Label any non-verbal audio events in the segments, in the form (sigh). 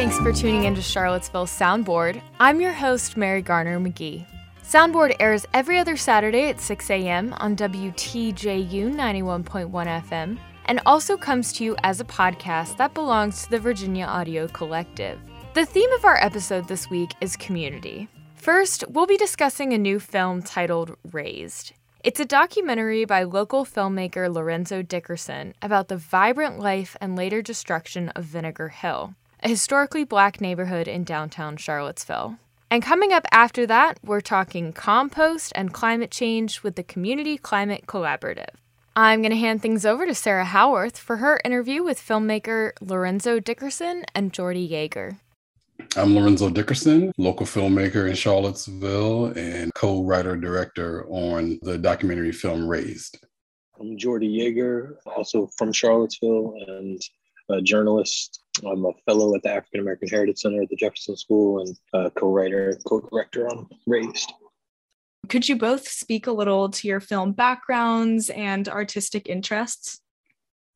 Thanks for tuning into Charlottesville Soundboard. I'm your host, Mary Garner McGee. Soundboard airs every other Saturday at 6 a.m. on WTJU 91.1 FM and also comes to you as a podcast that belongs to the Virginia Audio Collective. The theme of our episode this week is community. First, we'll be discussing a new film titled Raised. It's a documentary by local filmmaker Lorenzo Dickerson about the vibrant life and later destruction of Vinegar Hill, a historically black neighborhood in downtown Charlottesville. And coming up after that, we're talking compost and climate change with the Community Climate Collaborative. I'm going to hand things over to Sarah Howarth for her interview with filmmaker Lorenzo Dickerson and Jordy Yeager. I'm Lorenzo Dickerson, local filmmaker in Charlottesville and co writer director on the documentary film Raised. I'm Jordy Yeager, also from Charlottesville and a journalist. I'm a fellow at the African American Heritage Center at the Jefferson School and co writer, co director on Raised. Could you both speak a little to your film backgrounds and artistic interests?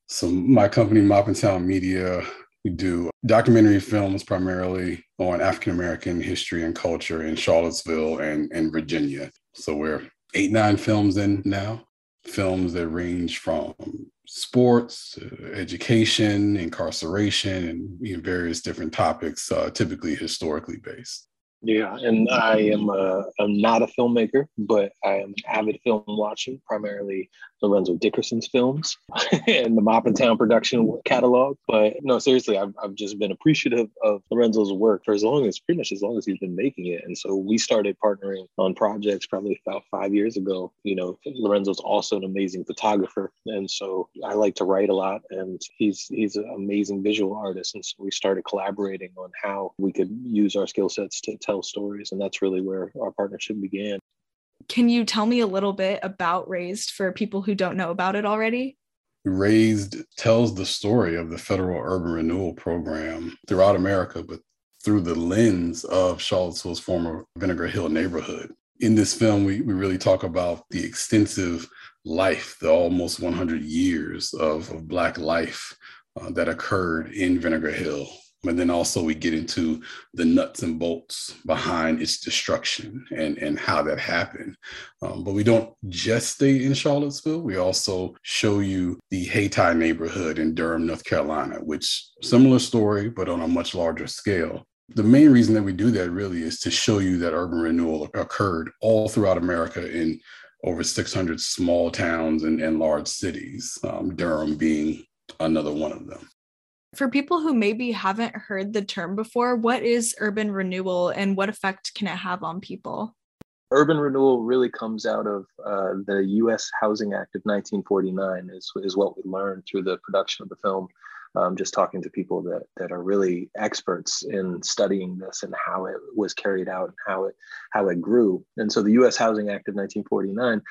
So, my company, Maupintown Media, we do documentary films primarily on African American history and culture in Charlottesville and, and Virginia. So we're eight, nine films in now, films that range from sports, uh, education, incarceration, and you know, various different topics, uh, typically historically based. Yeah, and I am a, I'm not a filmmaker, but I am an avid film watcher, primarily Lorenzo Dickerson's films (laughs) and the Maupintown production catalog. But no, seriously, I've, I've just been appreciative of Lorenzo's work for as long as pretty much as long as he's been making it. And so we started partnering on projects probably about five years ago. You know, Lorenzo's also an amazing photographer. And so I like to write a lot and he's he's an amazing visual artist. And so we started collaborating on how we could use our skill sets to tell tell stories. And that's really where our partnership began. Can you tell me a little bit about Raised for people who don't know about it already? Raised tells the story of the federal urban renewal program throughout America, but through the lens of Charlottesville's former Vinegar Hill neighborhood. In this film, we, we really talk about the extensive life, the almost 100 years of, of Black life uh, that occurred in Vinegar Hill but then also we get into the nuts and bolts behind its destruction and, and how that happened. Um, but we don't just stay in Charlottesville. We also show you the Hayti neighborhood in Durham, North Carolina, which similar story, but on a much larger scale. The main reason that we do that really is to show you that urban renewal occurred all throughout America in over 600 small towns and, and large cities, um, Durham being another one of them for people who maybe haven't heard the term before, what is urban renewal and what effect can it have on people? Urban renewal really comes out of uh, the US Housing Act of 1949, is, is what we learned through the production of the film um, just talking to people that that are really experts in studying this and how it was carried out and how it how it grew. And so the U.S. Housing Act of 1949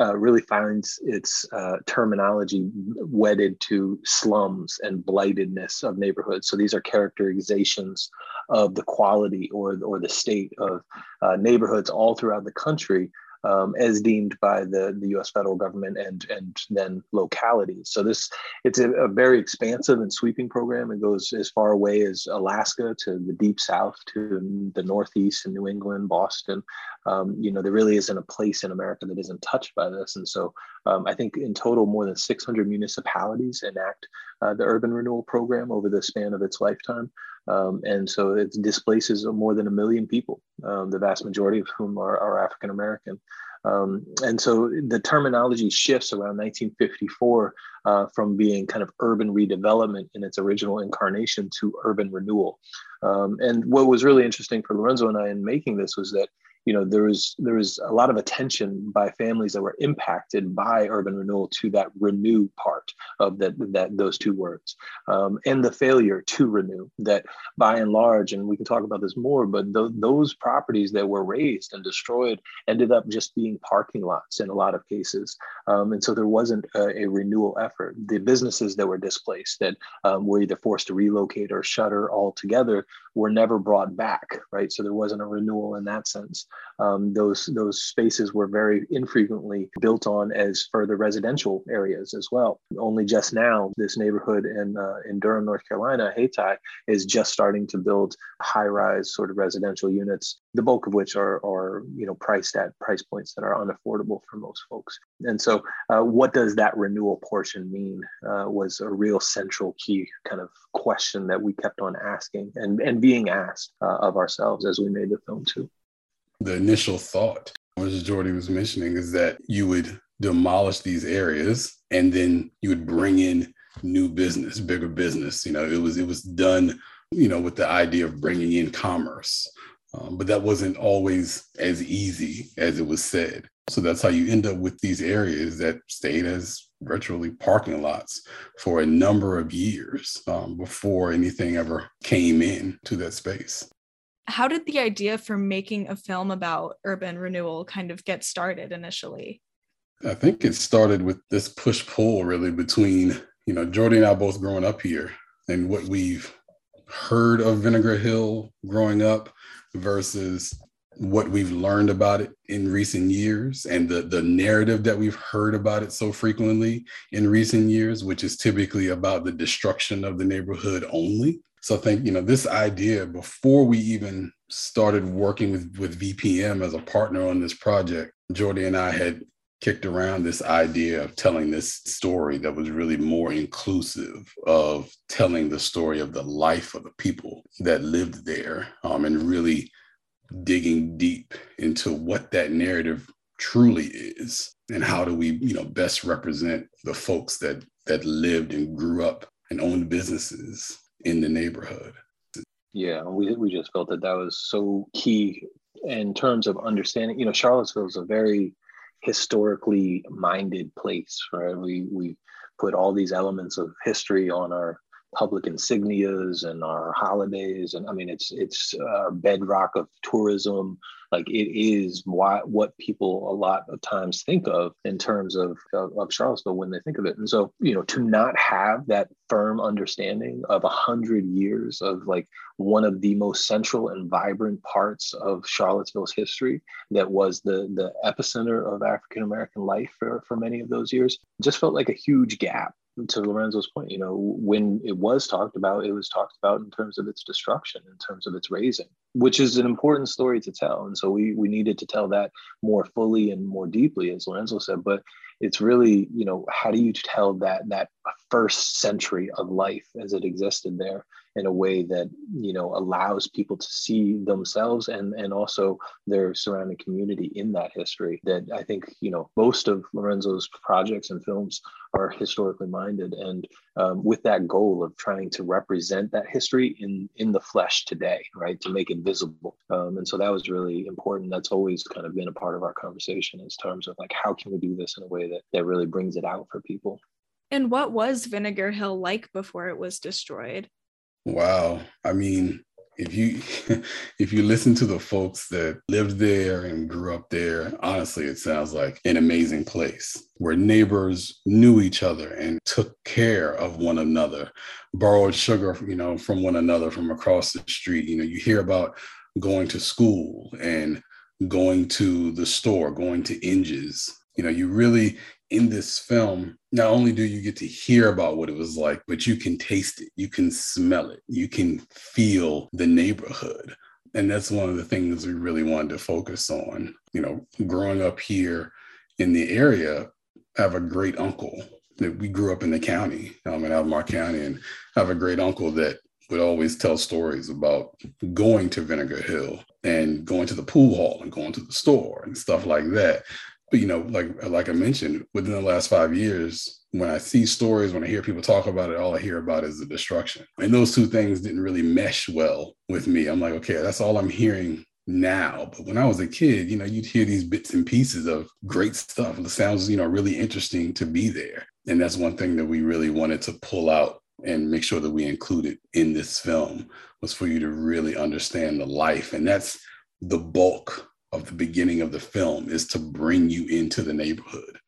uh, really finds its uh, terminology wedded to slums and blightedness of neighborhoods. So these are characterizations of the quality or or the state of uh, neighborhoods all throughout the country um, as deemed by the, the U.S. federal government and and then localities. So this it's a, a, very expansive and sweeping program. It goes as far away as Alaska to the deep south to the northeast and New England, Boston. Um, you know, there really isn't a place in America that isn't touched by this. And so um, I think in total, more than 600 municipalities enact uh, the urban renewal program over the span of its lifetime. Um, and so it displaces more than a million people, um, the vast majority of whom are, are African American. Um, and so the terminology shifts around 1954 uh, from being kind of urban redevelopment in its original incarnation to urban renewal. Um, and what was really interesting for Lorenzo and I in making this was that you know there was there was a lot of attention by families that were impacted by urban renewal to that renew part of that that those two words um, and the failure to renew that by and large and we can talk about this more but th- those properties that were razed and destroyed ended up just being parking lots in a lot of cases um, and so there wasn't a, a, renewal effort. The businesses that were displaced that um, were either forced to relocate or shutter altogether were never brought back right? So there wasn't a renewal in that sense um, those those spaces were very infrequently built on as further residential areas as well. Only just now, this neighborhood in uh, in Durham, North Carolina, Hayti, is just starting to build high-rise sort of residential units, the bulk of which are are you know priced at price points that are unaffordable for most folks. And so, uh, what does that renewal portion mean? Uh, was a real central key kind of question that we kept on asking and and being asked uh, of ourselves as we made the film too the initial thought, as Jordy was mentioning, is that you would demolish these areas and then you would bring in new business, bigger business. You know, it was it was done, you know, with the idea of bringing in commerce, um, but that wasn't always as easy as it was said. So that's how you end up with these areas that stayed as virtually parking lots for a number of years um, before anything ever came in to that space how did the idea for making a film about urban renewal kind of get started initially? I think it started with this push pull really between, you know, Jordy and I both growing up here and what we've heard of Vinegar Hill growing up versus what we've learned about it in recent years and the, the narrative that we've heard about it so frequently in recent years, which is typically about the destruction of the neighborhood only. So I think, you know, this idea before we even started working with, with VPM as a partner on this project, Jordy and I had kicked around this idea of telling this story that was really more inclusive of telling the story of the life of the people that lived there um, and really digging deep into what that narrative truly is and how do we you know best represent the folks that that lived and grew up and owned businesses in the neighborhood. Yeah, we, we just felt that that was so key in terms of understanding. You know, Charlottesville is a very historically minded place, right? We we put all these elements of history on our public insignias and our holidays, and I mean, it's it's a bedrock of tourism like it is why, what people a lot of times think of in terms of, of, of Charlottesville when they think of it. And so, you know, to not have that firm understanding of a hundred years of like one of the most central and vibrant parts of Charlottesville's history that was the the epicenter of African American life for, for many of those years just felt like a huge gap to Lorenzo's point, you know, when it was talked about, it was talked about in terms of its destruction, in terms of its razing, which is an important story to tell. And so we we needed to tell that more fully and more deeply, as Lorenzo said. But it's really, you know, how do you tell that that first century of life as it existed there in a way that you know allows people to see themselves and and also their surrounding community in that history that i think you know most of lorenzo's projects and films are historically minded. And um, with that goal of trying to represent that history in in the flesh today right to make it visible. Um, and so that was really important. That's always kind of been a part of our conversation in terms of like how can we do this in a way that that really brings it out for people. And what was vinegar hill like before it was destroyed Wow. I mean, if you (laughs) if you listen to the folks that lived there and grew up there, honestly, it sounds like an amazing place where neighbors knew each other and took care of one another, borrowed sugar, you know, from one another from across the street. You know, you hear about going to school and going to the store, going to Inges. You know, you really in this film, not only do you get to hear about what it was like, but you can taste it, you can smell it, you can feel the neighborhood. And that's one of the things we really wanted to focus on. You know, growing up here in the area, I have a great uncle that we grew up in the county, um, in Albemarle County, and I have a great uncle that would always tell stories about going to Vinegar Hill and going to the pool hall and going to the store and stuff like that. But you know, like like I mentioned, within the last five years, when I see stories, when I hear people talk about it, all I hear about is the destruction. And those two things didn't really mesh well with me. I'm like, okay, that's all I'm hearing now. But when I was a kid, you know, you'd hear these bits and pieces of great stuff. It sounds, you know, really interesting to be there. And that's one thing that we really wanted to pull out and make sure that we included in this film was for you to really understand the life. And that's the bulk of the beginning of the film is to bring you into the neighborhood.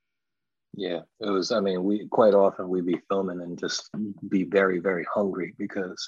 Yeah, it was. I mean, we quite often we'd be filming and just be very, very hungry because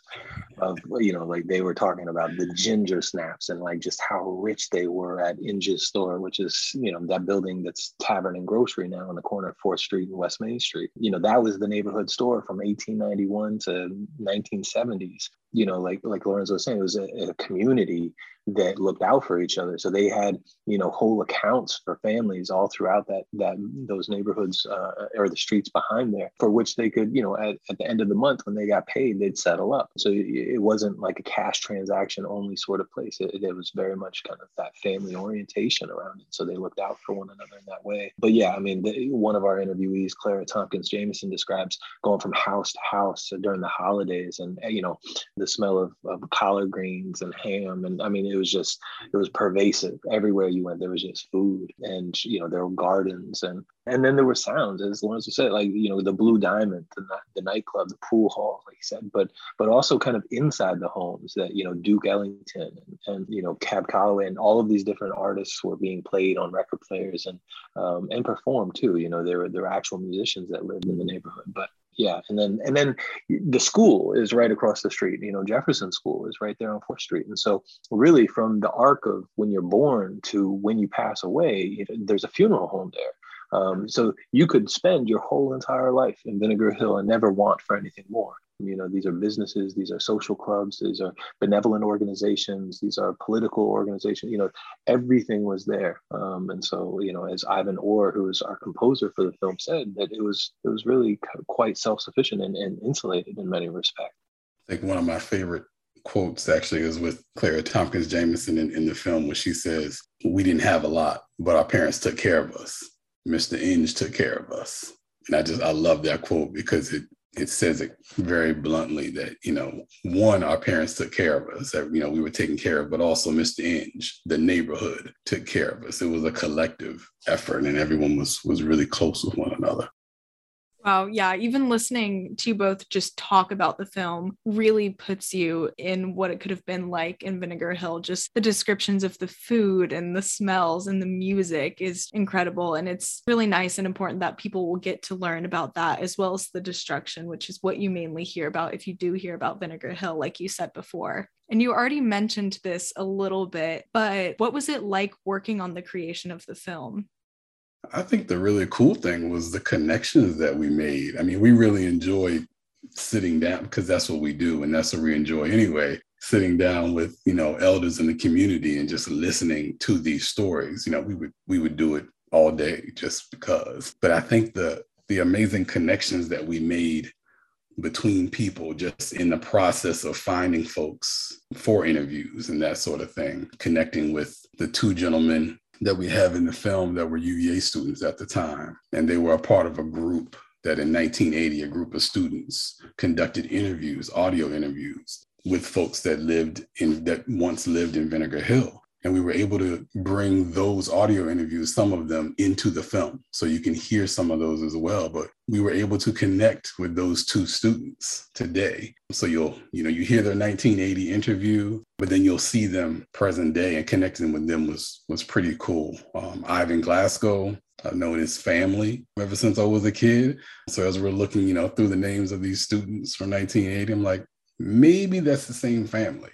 of you know, like they were talking about the ginger snaps and like just how rich they were at Inge's store, which is you know that building that's tavern and grocery now on the corner of Fourth Street and West Main Street. You know, that was the neighborhood store from 1891 to 1970s. You know, like like Lorenzo was saying, it was a, a community that looked out for each other. So they had, you know, whole accounts for families all throughout that that those neighborhoods uh, or the streets behind there, for which they could, you know, at, at the end of the month when they got paid, they'd settle up. So it wasn't like a cash transaction only sort of place. It, it was very much kind of that family orientation around it. So they looked out for one another in that way. But yeah, I mean, the, one of our interviewees, Clara Tompkins Jameson, describes going from house to house during the holidays, and you know, the smell of, of collard greens and ham, and I mean, it was just it was pervasive. Everywhere you went there was just food and you know there were gardens and and then there were sounds as Lorenzo said like you know the blue diamond the, the nightclub the pool hall like he said but but also kind of inside the homes that you know Duke Ellington and, and you know Cab Calloway and all of these different artists were being played on record players and um, and performed too. You know there were there were actual musicians that lived in the neighborhood but yeah and then and then the school is right across the street you know jefferson school is right there on fourth street and so really from the arc of when you're born to when you pass away there's a funeral home there. Um, so you could spend your whole entire life in vinegar hill and never want for anything more you know these are businesses these are social clubs these are benevolent organizations these are political organizations you know everything was there. Um, and so you know as ivan orr who is our composer for the film said that it was it was really quite self-sufficient and, and insulated in many respects. I think one of my favorite quotes actually is with clara tompkins jameson in, in the film where she says we didn't have a lot but our parents took care of us. Mr inge took care of us. And i just i love that quote because it it says it very bluntly that you know one our parents took care of us that you know we were taken care of but also mr inge the neighborhood took care of us. It was a collective effort and everyone was was really close with one another Wow. Yeah. Even listening to you both just talk about the film really puts you in what it could have been like in Vinegar Hill. Just the descriptions of the food and the smells and the music is incredible. And it's really nice and important that people will get to learn about that as well as the destruction, which is what you mainly hear about if you do hear about Vinegar Hill, like you said before. And you already mentioned this a little bit, but what was it like working on the creation of the film? I think the really cool thing was the connections that we made. I mean, we really enjoyed sitting down because that's what we do and that's what we enjoy anyway sitting down with you know elders in the community and just listening to these stories you know we would we would do it all day just because but i think the the amazing connections that we made between people just in the process of finding folks for interviews and that sort of thing connecting with the two gentlemen that we have in the film that were UVA students at the time. And they were a part of a group that in 1980, a group of students conducted interviews, audio interviews with folks that lived in, that once lived in Vinegar Hill. And we were able to bring those audio interviews, some of them into the film. So you can hear some of those as well. But we were able to connect with those two students today. So you'll, you know, you hear their 1980 interview, but then you'll see them present day and connecting with them was was pretty cool. Um, Ivan Glasgow, I've known his family ever since I was a kid. So as we're looking, you know, through the names of these students from 1980, I'm like, maybe that's the same family.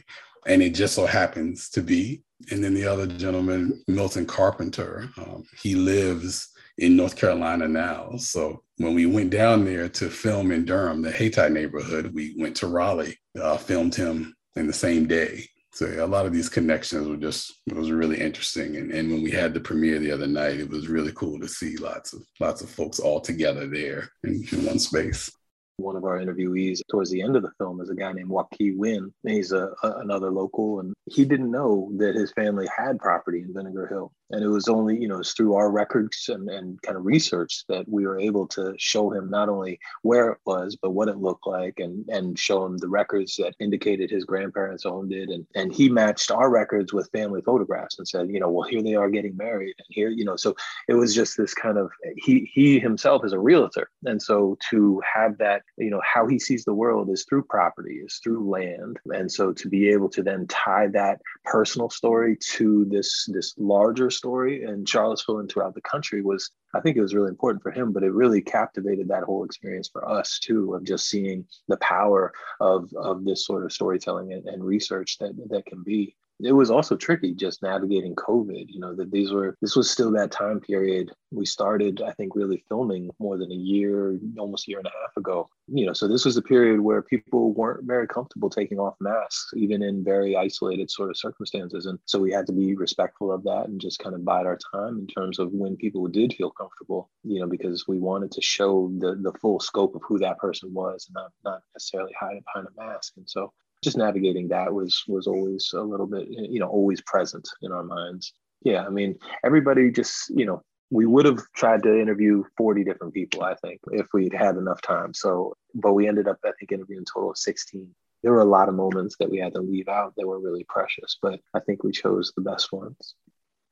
And it just so happens to be and then the other gentleman, Milton Carpenter, um, he lives in North Carolina now. So when we went down there to film in Durham, the Hayti neighborhood, we went to Raleigh, uh, filmed him in the same day. So a lot of these connections were just it was really interesting. And, and when we had the premiere the other night, it was really cool to see lots of lots of folks all together there in, in one space. One of our interviewees towards the end of the film is a guy named Joaquin Wynn. He's a, a, another local, and he didn't know that his family had property in Vinegar Hill. And it was only, you know, it's through our records and, and kind of research that we were able to show him not only where it was, but what it looked like and, and show him the records that indicated his grandparents owned it. And, and he matched our records with family photographs and said, you know, well, here they are getting married. And here, you know, so it was just this kind of, he, he himself is a realtor. And so to have that, you know, how he sees the world is through property, is through land. And so to be able to then tie that personal story to this, this larger story in Charlottesville and throughout the country was, I think it was really important for him, but it really captivated that whole experience for us too, of just seeing the power of, of this sort of storytelling and, and research that, that can be it was also tricky just navigating COVID. You know, that these were, this was still that time period. We started, I think, really filming more than a year, almost a year and a half ago. You know, so this was a period where people weren't very comfortable taking off masks, even in very isolated sort of circumstances. And so we had to be respectful of that and just kind of bide our time in terms of when people did feel comfortable, you know, because we wanted to show the, the full scope of who that person was and not, not necessarily hide behind a mask. And so just navigating that was was always a little bit eh, you know always present in our minds. Yeah i mean everybody just you know we would have tried to interview 40 different people i think if we'd had enough time. So but we ended up i think interviewing total of 16 there were a lot of moments that we had to leave out that were really precious but i think we chose the best ones.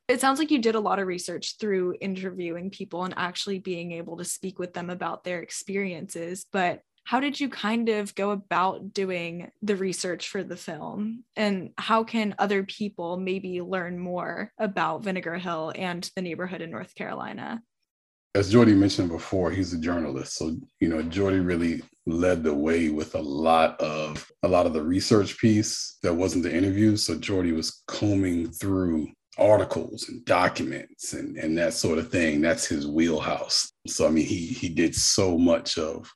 It sounds like you did a lot of research through interviewing people and actually being able to speak with them about their experiences but how did you kind of go about doing the research for the film? And how can other people maybe learn more about vinegar hill and the neighborhood in north carolina? As jordy mentioned before he's a journalist. So you know jordy really led the way with a lot of a lot of the research piece that wasn't the interview. So jordy was combing through articles and documents and, and that sort of thing. That's his wheelhouse. So i mean he he did so much of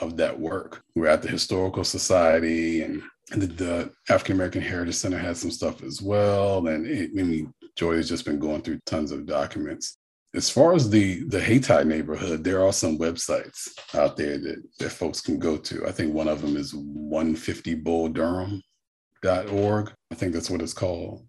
of that work. We are at the Historical Society and the, the African American Heritage Center had some stuff as well. And it, I mean, Joy has just been going through tons of documents. As far as the the Hayti neighborhood, there are some websites out there that, that folks can go to. I think one of them is 150bulldurham.org. I think that's what it's called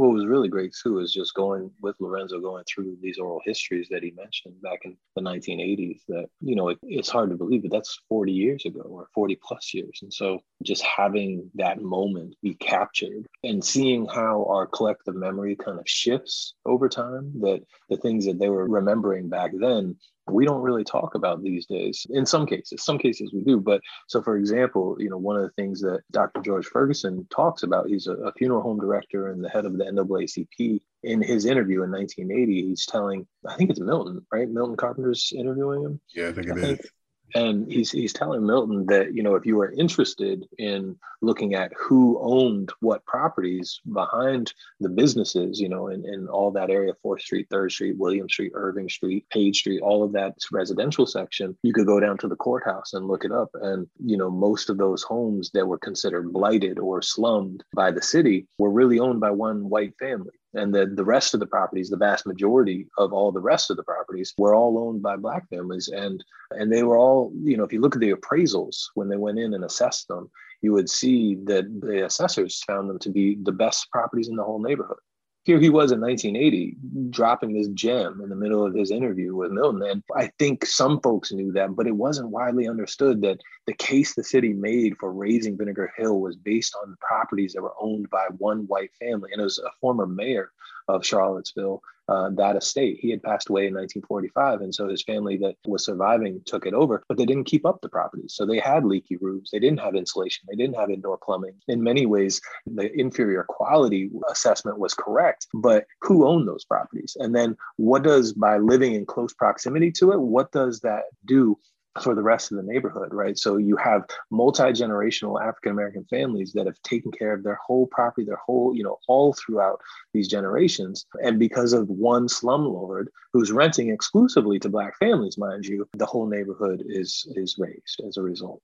what was really great too is just going with Lorenzo going through these oral histories that he mentioned back in the 1980s that you know it, it's hard to believe but that's 40 years ago or 40 plus years. And so just having that moment be captured and seeing how our collective memory kind of shifts over time that the things that they were remembering back then we don't really talk about these days in some cases some cases we do but so for example you know one of the things that dr george ferguson talks about he's a, a funeral home director and the head of the naacp in his interview in 1980 he's telling i think it's milton right? Milton carpenter's interviewing him? Yeah i think it I is. And he's he's telling Milton that you know if you are interested in looking at who owned what properties behind the businesses, you know, in, in all that area, Fourth Street, Third Street, William Street, Irving Street, Page Street, all of that residential section, you could go down to the courthouse and look it up. And you know, most of those homes that were considered blighted or slummed by the city were really owned by one white family and the, the rest of the properties the vast majority of all the rest of the properties were all owned by black families. And and they were all you know if you look at the appraisals when they went in and assessed them you would see that the assessors found them to be the best properties in the whole neighborhood here he was in 1980 dropping this gem in the middle of his interview with Milton. And I think some folks knew that, but it wasn't widely understood that the case the city made for razing Vinegar Hill was based on properties that were owned by one white family. And it was a former mayor of Charlottesville uh, that estate. He had passed away in 1945, and so his family that was surviving took it over, but they didn't keep up the properties. So they had leaky roofs, they didn't have insulation, they didn't have indoor plumbing. In many ways, the inferior quality assessment was correct, but who owned those properties? And then what does, by living in close proximity to it, what does that do for the rest of the neighborhood, right? So you have multi-generational African American families that have taken care of their whole property, their whole, you know, all throughout these generations. And because of one slumlord who's renting exclusively to black families, mind you, the whole neighborhood is is razed as a result.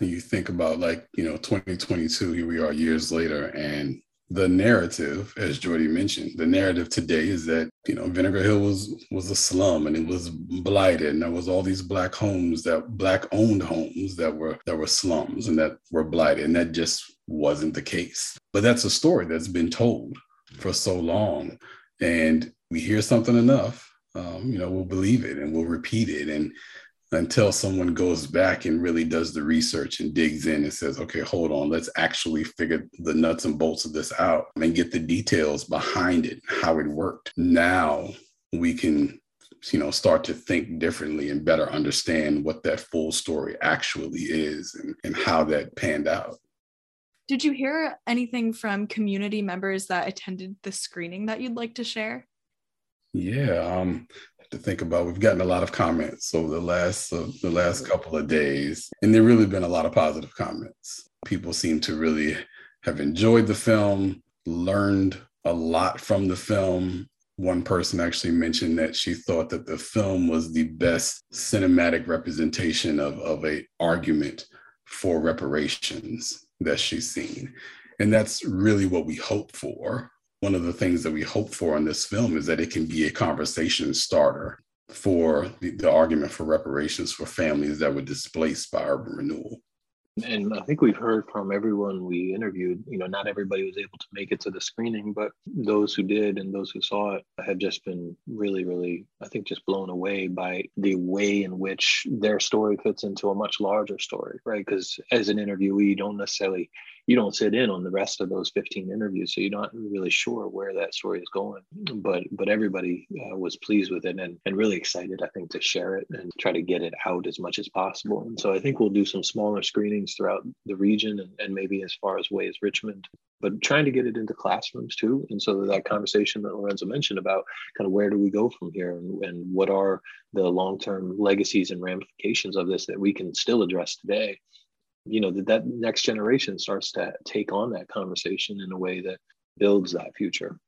You think about like, you know, 2022, here we are years later, and the narrative, as Jordy mentioned, the narrative today is that you know Vinegar Hill was was a slum and it was blighted, and there was all these black homes that black owned homes that were that were slums and that were blighted, and that just wasn't the case. But that's a story that's been told for so long, and we hear something enough, um, you know, we'll believe it and we'll repeat it, and until someone goes back and really does the research and digs in and says, okay, hold on, let's actually figure the nuts and bolts of this out and get the details behind it, how it worked. Now we can, you know, start to think differently and better understand what that full story actually is and, and how that panned out. Did you hear anything from community members that attended the screening that you'd like to share? Yeah, um, to think about. We've gotten a lot of comments over the last uh, the last couple of days, and there really been a lot of positive comments. People seem to really have enjoyed the film, learned a lot from the film. One person actually mentioned that she thought that the film was the best cinematic representation of, of a argument for reparations that she's seen. And that's really what we hope for. One of the things that we hope for in this film is that it can be a conversation starter for the, the argument for reparations for families that were displaced by urban renewal. And I think we've heard from everyone we interviewed, you know, not everybody was able to make it to the screening, but those who did and those who saw it have just been really, really, I think, just blown away by the way in which their story fits into a much larger story, right? Because as an interviewee, you don't necessarily you don't sit in on the rest of those 15 interviews so you're not really sure where that story is going. But but everybody uh, was pleased with it and, and really excited i think to share it and try to get it out as much as possible. And so i think we'll do some smaller screenings throughout the region and, and maybe as far as way as richmond but trying to get it into classrooms too. And so that conversation that lorenzo mentioned about kind of where do we go from here and, and what are the long-term legacies and ramifications of this that we can still address today you know that that next generation starts to take on that conversation in a way that builds that future.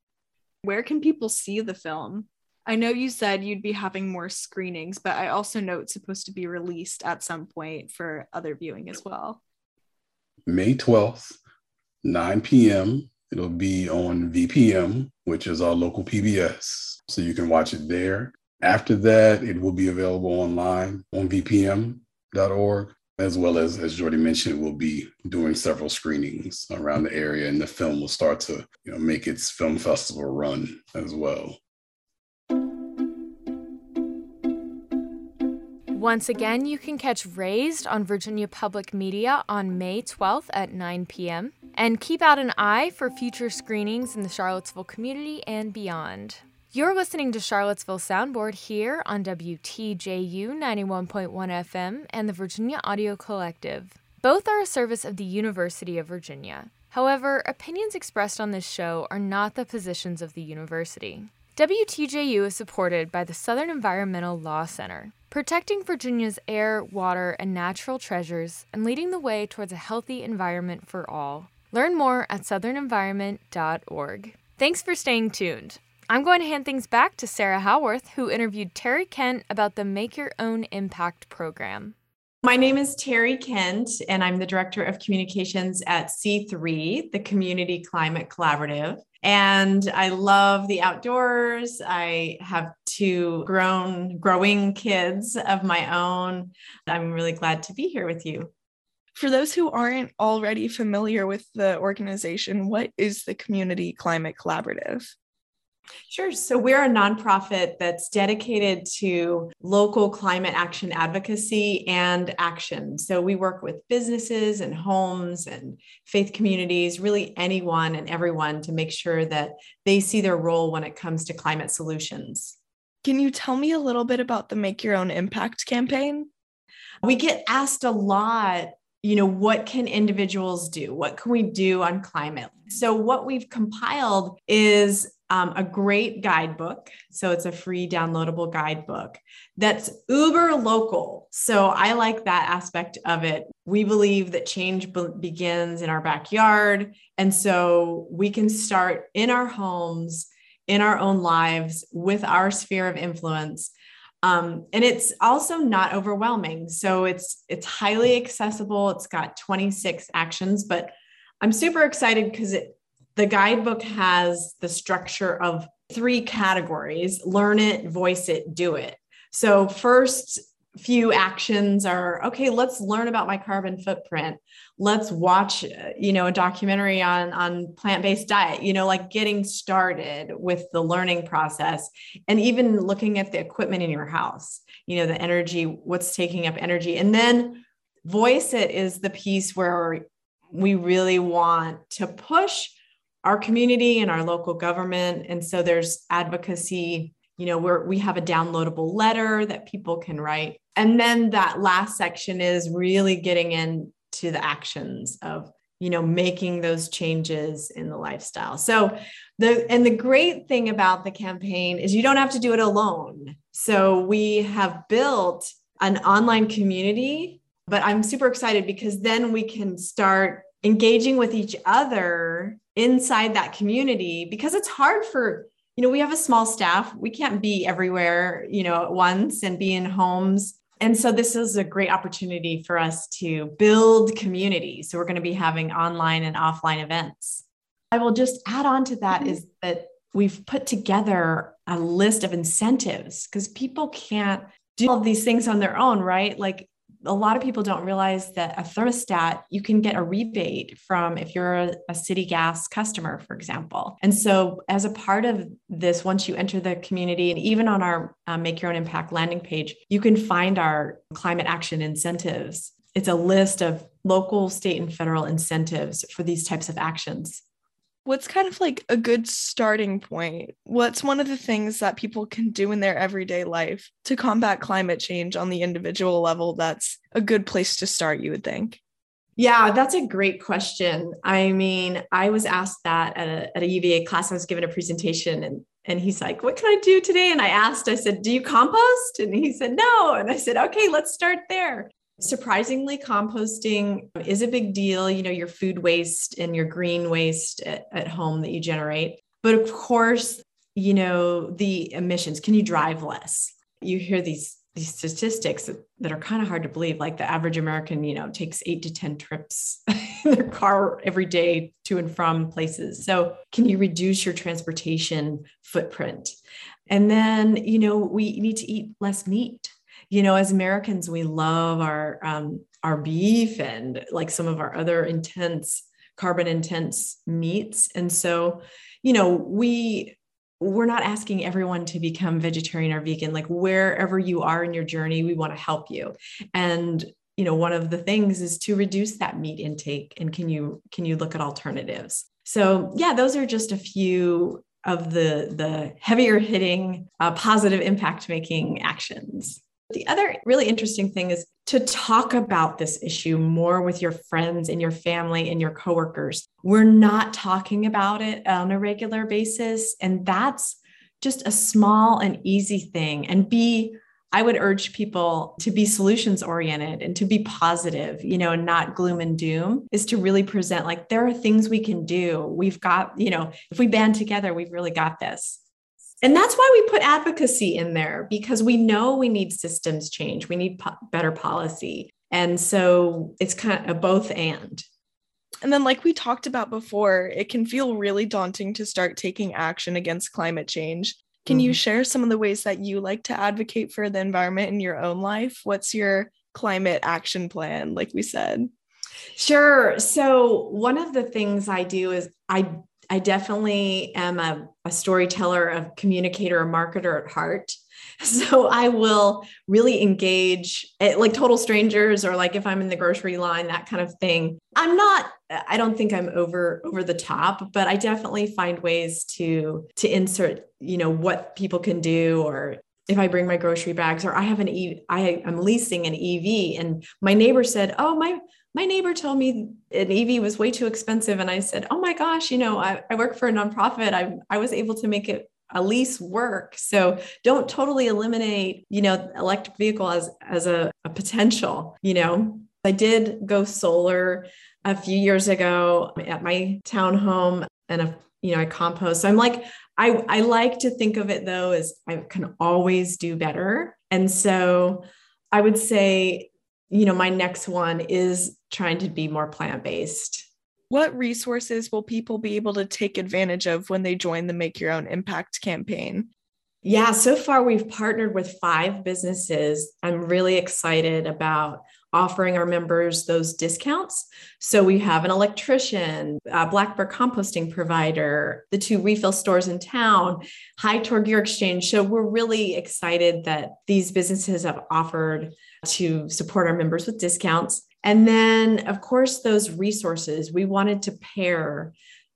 Where can people see the film? I know you said you'd be having more screenings but i also know it's supposed to be released at some point for other viewing as well. May 12th 9 p.m it'll be on vpm which is our local pbs so you can watch it there. After that it will be available online on vpm.org as well as, as Jordy mentioned, we'll be doing several screenings around the area, and the film will start to you know, make its film festival run as well. Once again, you can catch Raised on Virginia Public Media on May 12th at 9 p.m. And keep out an eye for future screenings in the Charlottesville community and beyond. You're listening to Charlottesville Soundboard here on WTJU 91.1 FM and the Virginia Audio Collective. Both are a service of the University of Virginia. However, opinions expressed on this show are not the positions of the university. WTJU is supported by the Southern Environmental Law Center, protecting Virginia's air, water, and natural treasures and leading the way towards a healthy environment for all. Learn more at southernenvironment.org. Thanks for staying tuned. I'm going to hand things back to Sarah Howarth, who interviewed Terry Kent about the Make Your Own Impact program. My name is Terry Kent, and I'm the Director of Communications at C3, the Community Climate Collaborative. And I love the outdoors. I have two grown, growing kids of my own. I'm really glad to be here with you. For those who aren't already familiar with the organization, what is the Community Climate Collaborative? Sure. So we're a nonprofit that's dedicated to local climate action advocacy and action. So we work with businesses and homes and faith communities, really anyone and everyone to make sure that they see their role when it comes to climate solutions. Can you tell me a little bit about the Make Your Own Impact campaign? We get asked a lot you know what can individuals do what can we do on climate so what we've compiled is um, a great guidebook. So it's a free downloadable guidebook that's uber local. So I like that aspect of it. We believe that change be- begins in our backyard. And so we can start in our homes, in our own lives, with our sphere of influence. Um, and it's also not overwhelming. So it's it's highly accessible. It's got 26 actions, but I'm super excited because it the guidebook has the structure of three categories learn it, voice it, do it. So, first few actions are okay let's learn about my carbon footprint let's watch you know a documentary on on plant-based diet you know like getting started with the learning process and even looking at the equipment in your house you know the energy what's taking up energy and then voice it is the piece where we really want to push our community and our local government. And so there's advocacy, you know, where we have a downloadable letter that people can write. And then that last section is really getting into the actions of, you know, making those changes in the lifestyle. So the and the great thing about the campaign is you don't have to do it alone. So we have built an online community, but I'm super excited because then we can start engaging with each other inside that community because it's hard for you know we have a small staff. We can't be everywhere you know at once and be in homes. And so this is a great opportunity for us to build community so we're going to be having online and offline events. I will just add on to that is that we've put together a list of incentives because people can't do all these things on their own right? Like a lot of people don't realize that a thermostat you can get a rebate from if you're a, city gas customer for example. And so as a part of this once you enter the community and even on our uh, make your own impact landing page you can find our climate action incentives. It's a list of local state and federal incentives for these types of actions What's kind of like a good starting point? What's one of the things that people can do in their everyday life to combat climate change on the individual level that's a good place to start, you would think? Yeah, that's a great question. I mean, I was asked that at a, at a UVA class. I was given a presentation and and he's like, What can I do today? And I asked, I said, Do you compost? And he said, No. And I said, Okay, let's start there surprisingly composting is a big deal you know your food waste and your green waste at, at, home that you generate. But of course you know the emissions can you drive less? You hear these these statistics that, that are kind of hard to believe like the average american you know takes 8 to 10 trips (laughs) in their car every day to and from places. So can you reduce your transportation footprint? And then you know we need to eat less meat you know, as Americans, we love our um, our beef and like some of our other intense carbon intense meats, and so, you know, we we're not asking everyone to become vegetarian or vegan. Like wherever you are in your journey, we want to help you, and you know, one of the things is to reduce that meat intake. And can you can you look at alternatives? So yeah, those are just a few of the the heavier hitting uh, positive impact making actions the other really interesting thing is to talk about this issue more with your friends and your family and your coworkers. We're not talking about it on a regular basis. And that's just a small and easy thing. And be, I would urge people to be solutions oriented and to be positive, you know, not gloom and doom, is to really present like there are things we can do. We've got, you know, if we band together, we've really got this. And that's why we put advocacy in there because we know we need systems change, we need po- better policy. And so it's kind of a both and. And then, like we talked about before, it can feel really daunting to start taking action against climate change. Can mm-hmm. you share some of the ways that you like to advocate for the environment in your own life? What's your climate action plan, like we said? Sure. So, one of the things I do is I I definitely am a, a storyteller, a communicator, a marketer at heart. (laughs) So I will really engage eh, like total strangers or like if I'm in the grocery line, that kind of thing. I'm not, I don't think I'm over over the top, but I definitely find ways to to insert, you know, what people can do or if I bring my grocery bags or I have an E I am leasing an EV and my neighbor said, "Oh, my my neighbor told me an EV was way too expensive. And I said, Oh my gosh, you know, I, I work for a nonprofit. I, I was able to make it a lease work. So don't totally eliminate, you know, electric vehicle as, as a, a potential, you know. I did go solar a few years ago at my townhome and a, you know, I compost. So I'm like, I, I like to think of it though as I can always do better. And so I would say you know, my next one is trying to be more plant based. What resources will people be able to take advantage of when they join the Make Your Own Impact campaign? Yeah, so far we've partnered with five businesses. I'm really excited about offering our members those discounts. So we have an electrician, a Black Bear composting provider, the two refill stores in town, High Torque Gear Exchange. So we're really excited that these businesses have offered to support our members with discounts. And then, of course, those resources, we wanted to pair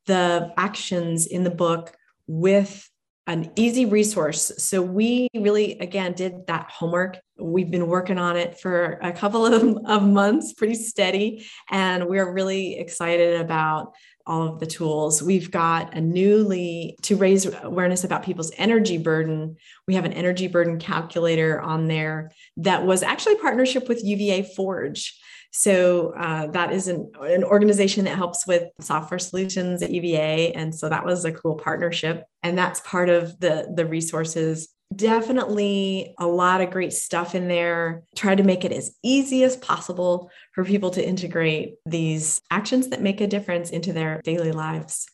the actions in the book with an easy resource. So we really, again, did that homework. We've been working on it for a couple of, of months, pretty steady. And we're really excited about all of the tools. We've got a newly to raise awareness about people's energy burden. We have an energy burden calculator on there that was actually partnership with UVA Forge. So uh, that is an, an organization that helps with software solutions at UVA. And so that was a cool partnership. And that's part of the, the resources definitely a lot of great stuff in there. Try to make it as easy as possible for people to integrate these actions that make a difference into their daily lives.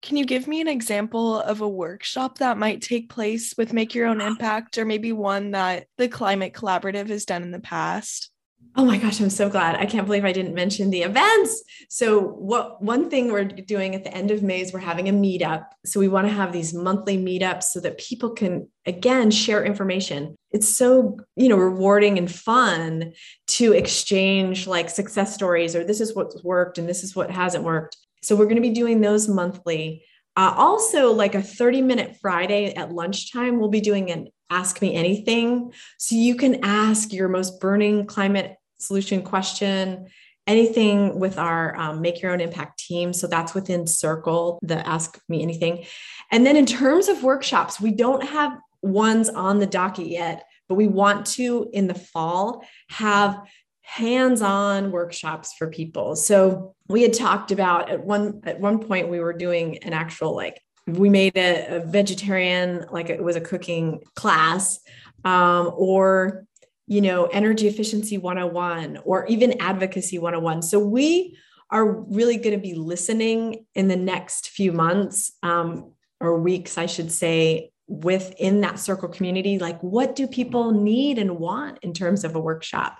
Can you give me an example of a workshop that might take place with Make Your Own Impact, or maybe one that the Climate Collaborative has done in the past? Oh my gosh, I'm so glad. I can't believe I didn't mention the events. So, what one thing we're doing at the end of May is we're having a meetup. So, we want to have these monthly meetups so that people can again share information. It's so, you know, rewarding and fun to exchange like success stories or this is what's worked and this is what hasn't worked. So, we're going to be doing those monthly. Uh, also, like a 30 minute Friday at lunchtime, we'll be doing an Ask Me Anything. So you can ask your most burning climate solution question, anything with our um, Make Your Own Impact team. So that's within Circle, the Ask Me Anything. And then in terms of workshops, we don't have ones on the docket yet, but we want to in the fall have hands-on workshops for people. So we had talked about at one at one point we were doing an actual like we made a, a vegetarian like it was a cooking class um, or you know, energy efficiency 101 or even advocacy 101. So we are really going to be listening in the next few months um, or weeks, I should say, within that circle community. Like, what do people need and want in terms of a workshop?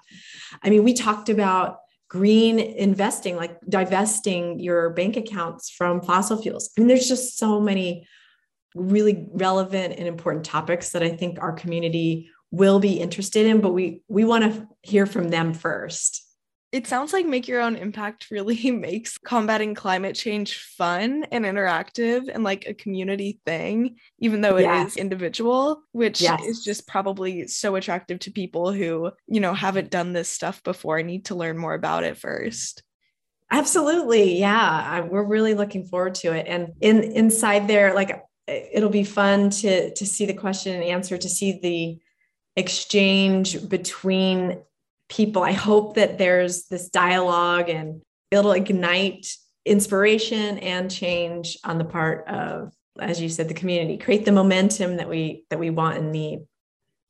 I mean, we talked about green investing, like divesting your bank accounts from fossil fuels. I mean, there's just so many really relevant and important topics that I think our community will be interested in, but we we want to hear from them first. It sounds like Make Your Own Impact really (laughs) makes combating climate change fun and interactive and like a community thing, even though it yes. is individual, which yes. is just probably so attractive to people who, you know, haven't done this stuff before and need to learn more about it first. Absolutely. Yeah. We're really looking forward to it. And in inside there, like it'll be fun to to see the question and answer, to see the exchange between people. I hope that there's this dialogue and it'll ignite inspiration and change on the part of as you said the community. Create the momentum that we that we want and need.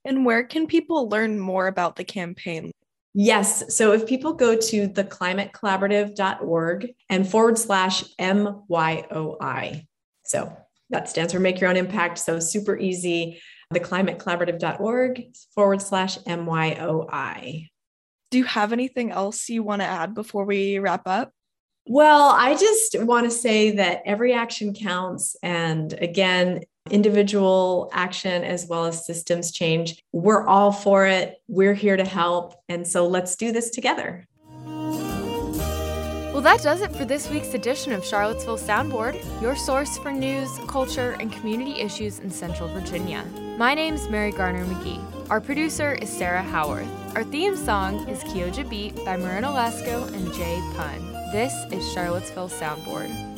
And where can people learn more about the campaign? Yes. So if people go to theclimatecollaborative.org and forward slash myoI so that stands for make your own impact. So super easy. Theclimatecollaborative.org forward slash MYOI. Do you have anything else you want to add before we wrap up? Well, I just want to say that every action counts. And again, individual action as well as systems change. We're all for it. We're here to help. And so let's do this together. Well, that does it for this week's edition of Charlottesville Soundboard, your source for news, culture, and community issues in Central Virginia. My name's Mary Garner McGee. Our producer is Sarah Howarth. Our theme song is Kioja Beat by Marina Lesko and Jay Pun. This is Charlottesville Soundboard.